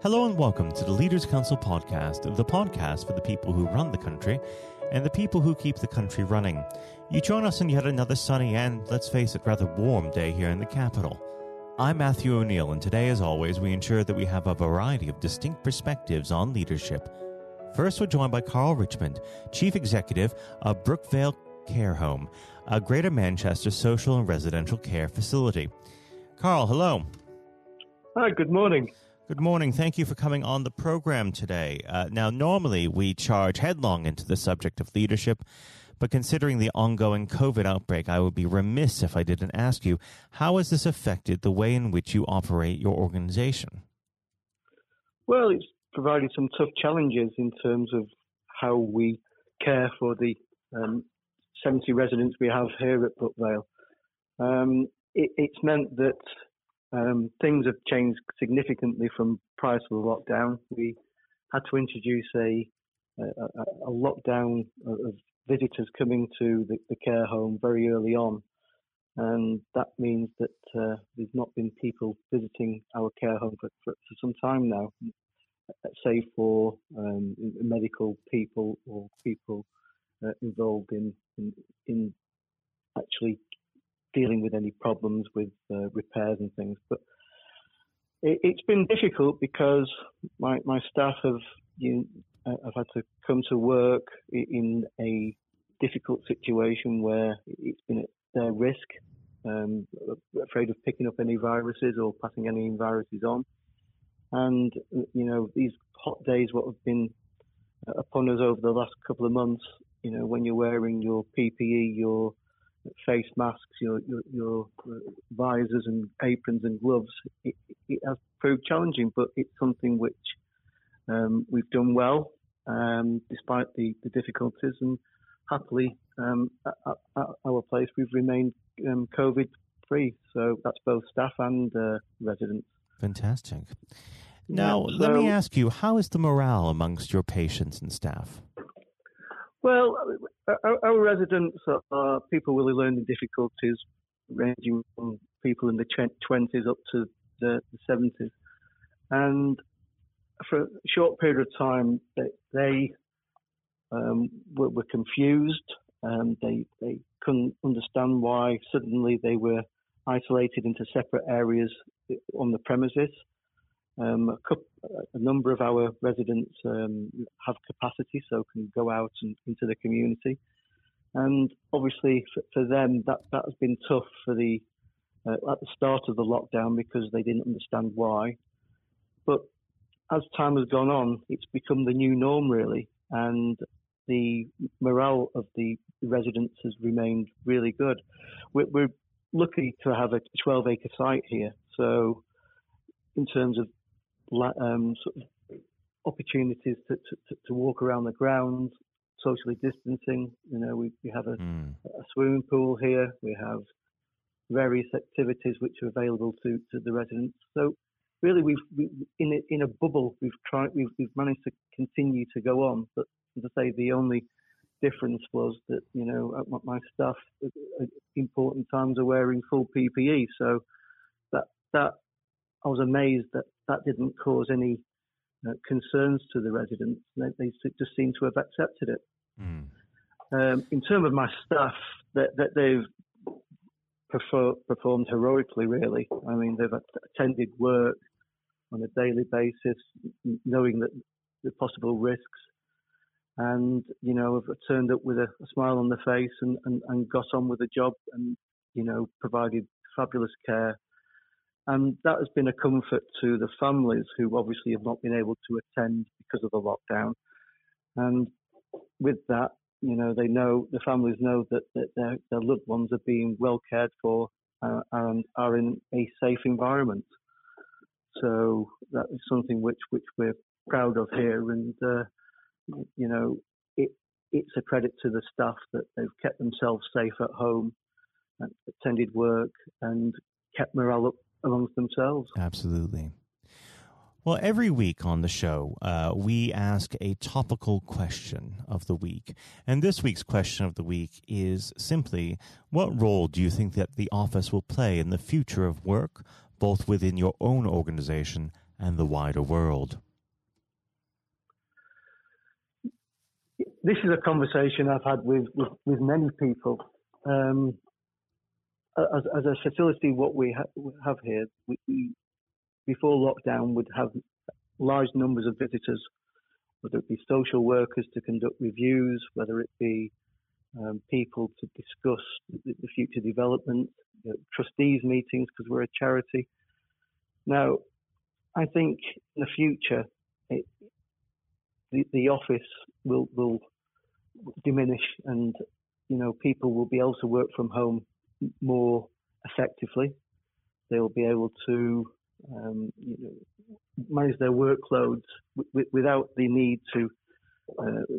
Hello and welcome to the Leaders Council podcast, the podcast for the people who run the country and the people who keep the country running. You join us on yet another sunny and, let's face it, rather warm day here in the capital. I'm Matthew O'Neill, and today, as always, we ensure that we have a variety of distinct perspectives on leadership. First, we're joined by Carl Richmond, Chief Executive of Brookvale Care Home, a Greater Manchester social and residential care facility. Carl, hello. Hi, good morning. Good morning. Thank you for coming on the program today. Uh, now, normally we charge headlong into the subject of leadership, but considering the ongoing COVID outbreak, I would be remiss if I didn't ask you how has this affected the way in which you operate your organization? Well, it's provided some tough challenges in terms of how we care for the um, 70 residents we have here at Brookvale. Um, it, it's meant that um, things have changed significantly from prior to the lockdown. We had to introduce a, a, a lockdown of visitors coming to the, the, care home very early on. And that means that uh, there's not been people visiting our care home for, for, for some time now, save for um, medical people or people uh, involved in, in, in actually dealing with any problems with uh, repairs and things. But it, has been difficult because my, my staff have you know, have had to come to work in a difficult situation where it's been at their risk, um, afraid of picking up any viruses or passing any viruses on. And you know these hot days, what have been upon us over the last couple of months, you know, when you're wearing your PPE, your face masks, your, your, your visors and aprons and gloves, it, it, has proved challenging, but it's something which um, we've done well um, despite the, the, difficulties. And happily, um, at, at, our place, we've remained um, COVID free. So that's both staff and uh, residents. Fantastic. Now, yeah, so, let me ask you, how is the morale amongst your patients and staff? Well, uh, uh, our, our residents are people with learning difficulties, ranging from people in the 20s up to the, 70s. And for a short period of time, they, they um, were, were, confused. and they, they couldn't understand why suddenly they were isolated into separate areas uh, on the premises. Um, a, couple, a, number of our residents um, have capacity, so can go out and into the community. And obviously, for, them, that, that has been tough for the uh, at the start of the lockdown because they didn't understand why. But as time has gone on, it's become the new norm, really, and the morale of the residents has remained really good. We're, we're lucky to have a 12 acre site here, so in terms of um, sort of opportunities to, to, to, walk around the grounds, socially distancing. You know, we, we have a, mm. a, swimming pool here. We have various activities which are available to, to the residents. So really, we've we, in a, in a bubble. We've tried. We've, we've managed to continue to go on. But as I say, the only difference was that you know my staff at important times are wearing full PPE. So that that I was amazed that that didn't cause any uh, concerns to the residents. They, they, just seem to have accepted it. Mm. Um, in terms of my staff, that, that they've prefer, performed heroically, really. I mean, they've attended work on a daily basis, knowing that the possible risks, and you know, have turned up with a, a smile on the face and, and, and got on with the job, and you know, provided fabulous care and that has been a comfort to the families who obviously have not been able to attend because of the lockdown. And with that, you know, they know, the families know that, that their, their loved ones are being well cared for uh, and are in a safe environment. So that is something which, which we're proud of here. And, uh, you know, it, it's a credit to the staff that they've kept themselves safe at home, attended work, and kept morale up amongst themselves. Absolutely. Well, every week on the show, uh, we ask a topical question of the week. And this week's question of the week is simply What role do you think that the office will play in the future of work, both within your own organization and the wider world? This is a conversation I've had with, with, with many people. Um, as, as, a facility, what we ha- have here, we, we, before lockdown, would have large numbers of visitors, whether it be social workers to conduct reviews, whether it be um, people to discuss the, the future development, trustees meetings because we're a charity. Now, I think in the future, it, the, the office will will diminish, and you know people will be able to work from home more effectively. They'll be able to um, you know, manage their workloads w- without the need to uh,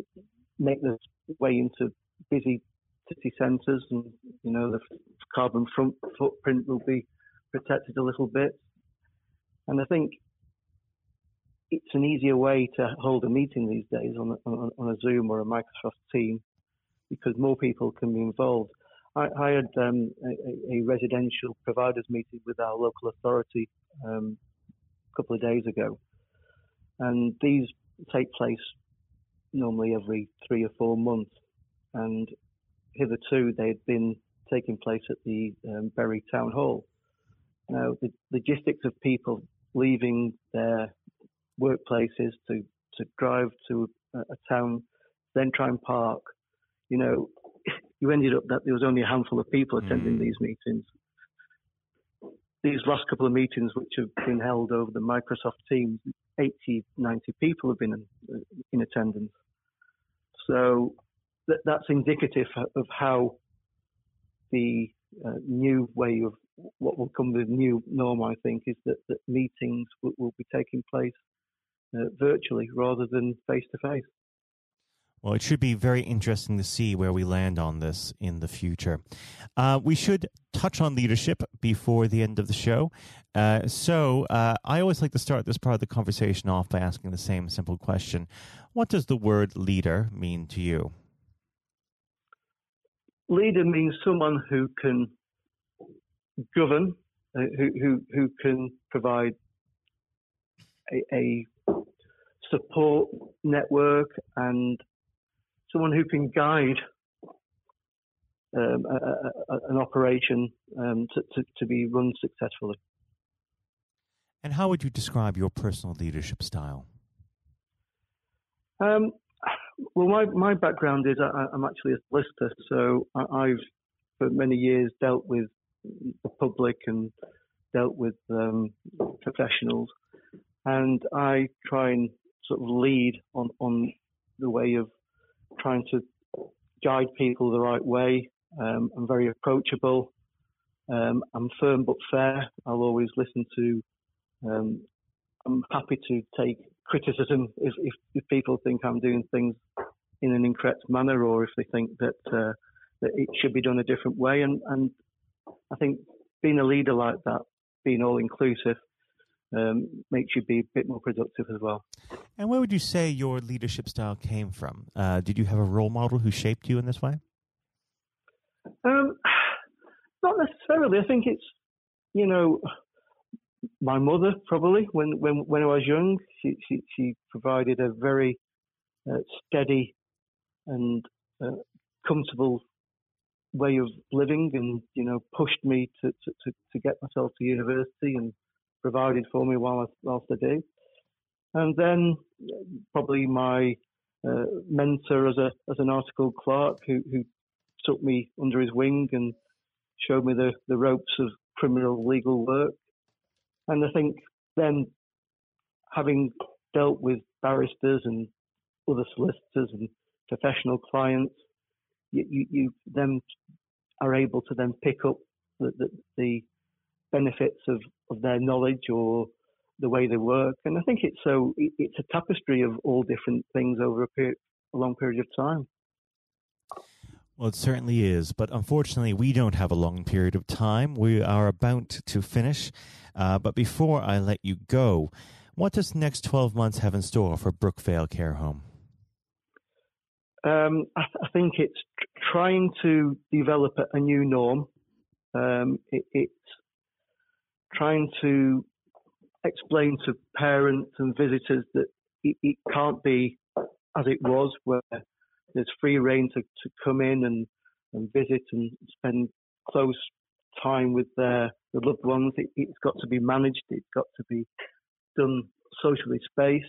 make their way into busy city centres, and you know the carbon front footprint will be protected a little bit. And I think it's an easier way to hold a meeting these days on on a Zoom or a Microsoft Team because more people can be involved. I, had um, a, a, residential providers meeting with our local authority um, a couple of days ago, and these take place normally every three or four months. And hitherto, they had been taking place at the um, Bury Town Hall. Now, the logistics of people leaving their workplaces to, to drive to a, a town, then try and park, you know, you ended up that there was only a handful of people attending mm. these meetings. These last couple of meetings, which have been held over the Microsoft Teams, 80, 90 people have been in, in attendance. So that, that's indicative of how the uh, new way of what will come the new norm, I think, is that, that meetings will, will be taking place uh, virtually rather than face to face. Well, it should be very interesting to see where we land on this in the future. Uh, we should touch on leadership before the end of the show. Uh, so, uh, I always like to start this part of the conversation off by asking the same simple question What does the word leader mean to you? Leader means someone who can govern, uh, who, who, who can provide a, a support network and someone who can guide um, a, a, an operation um, to, to, to, be run successfully. And how would you describe your personal leadership style? Um, well, my, my background is I, am actually a solicitor, so I, have for many years dealt with the public and dealt with um, professionals, and I try and sort of lead on on the way of trying to guide people the right way. Um, I'm very approachable. Um, I'm firm but fair. I'll always listen to. Um, I'm happy to take criticism if, if, if, people think I'm doing things in an incorrect manner or if they think that uh, that it should be done a different way. And, and I think being a leader like that, being all inclusive, um, makes you be a bit more productive as well. And where would you say your leadership style came from? Uh, did you have a role model who shaped you in this way? Um, not necessarily. I think it's, you know, my mother probably when when when I was young, she she, she provided a very uh, steady and uh, comfortable way of living, and you know pushed me to, to, to get myself to university and provided for me while I, whilst I did. And then probably my uh, mentor as a as an article clerk who, who took me under his wing and showed me the, the ropes of criminal legal work. And I think then having dealt with barristers and other solicitors and professional clients, you, you, you then are able to then pick up the, the, the benefits of, of their knowledge or the way they work. And I think it's so it's a tapestry of all different things over a, period, a long period of time. Well, it certainly is, but unfortunately, we don't have a long period of time. We are about to finish, uh, but before I let you go, what does the next twelve months have in store for Brookvale Care Home? Um, I, th- I, think it's trying to develop a, a new norm. Um, it, it's trying to explain to parents and visitors that it, it can't be as it was, where there's free reign to, to come in and, and visit and spend close time with their the loved ones. It, has got to be managed. It's got to be done socially spaced,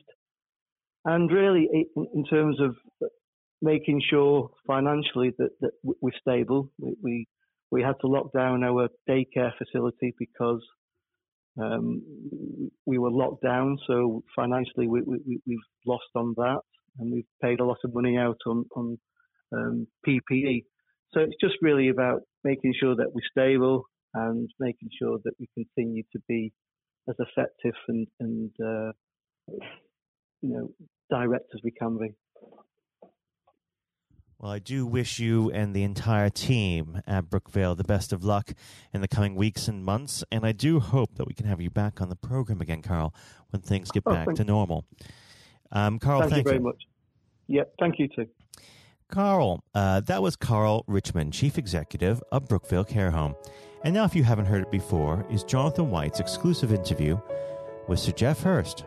and really, it, in terms of making sure financially that, that we're stable. We, we, we had to lock down our daycare facility because um, we were locked down. So financially, we, we, we've lost on that, and we've paid a lot of money out on on um, PPE. So it's just really about making sure that we're stable and making sure that we continue to be as effective and, and uh, you know direct as we can be. Well, I do wish you and the entire team at Brookvale the best of luck in the coming weeks and months, and I do hope that we can have you back on the program again, Carl, when things get oh, back to normal. Um, Carl, thank, thank you very much. Yeah, thank you too. Carl, uh, that was Carl Richmond, Chief Executive of Brookvale Care Home. And now, if you haven't heard it before, is Jonathan White's exclusive interview with Sir Geoff Hurst.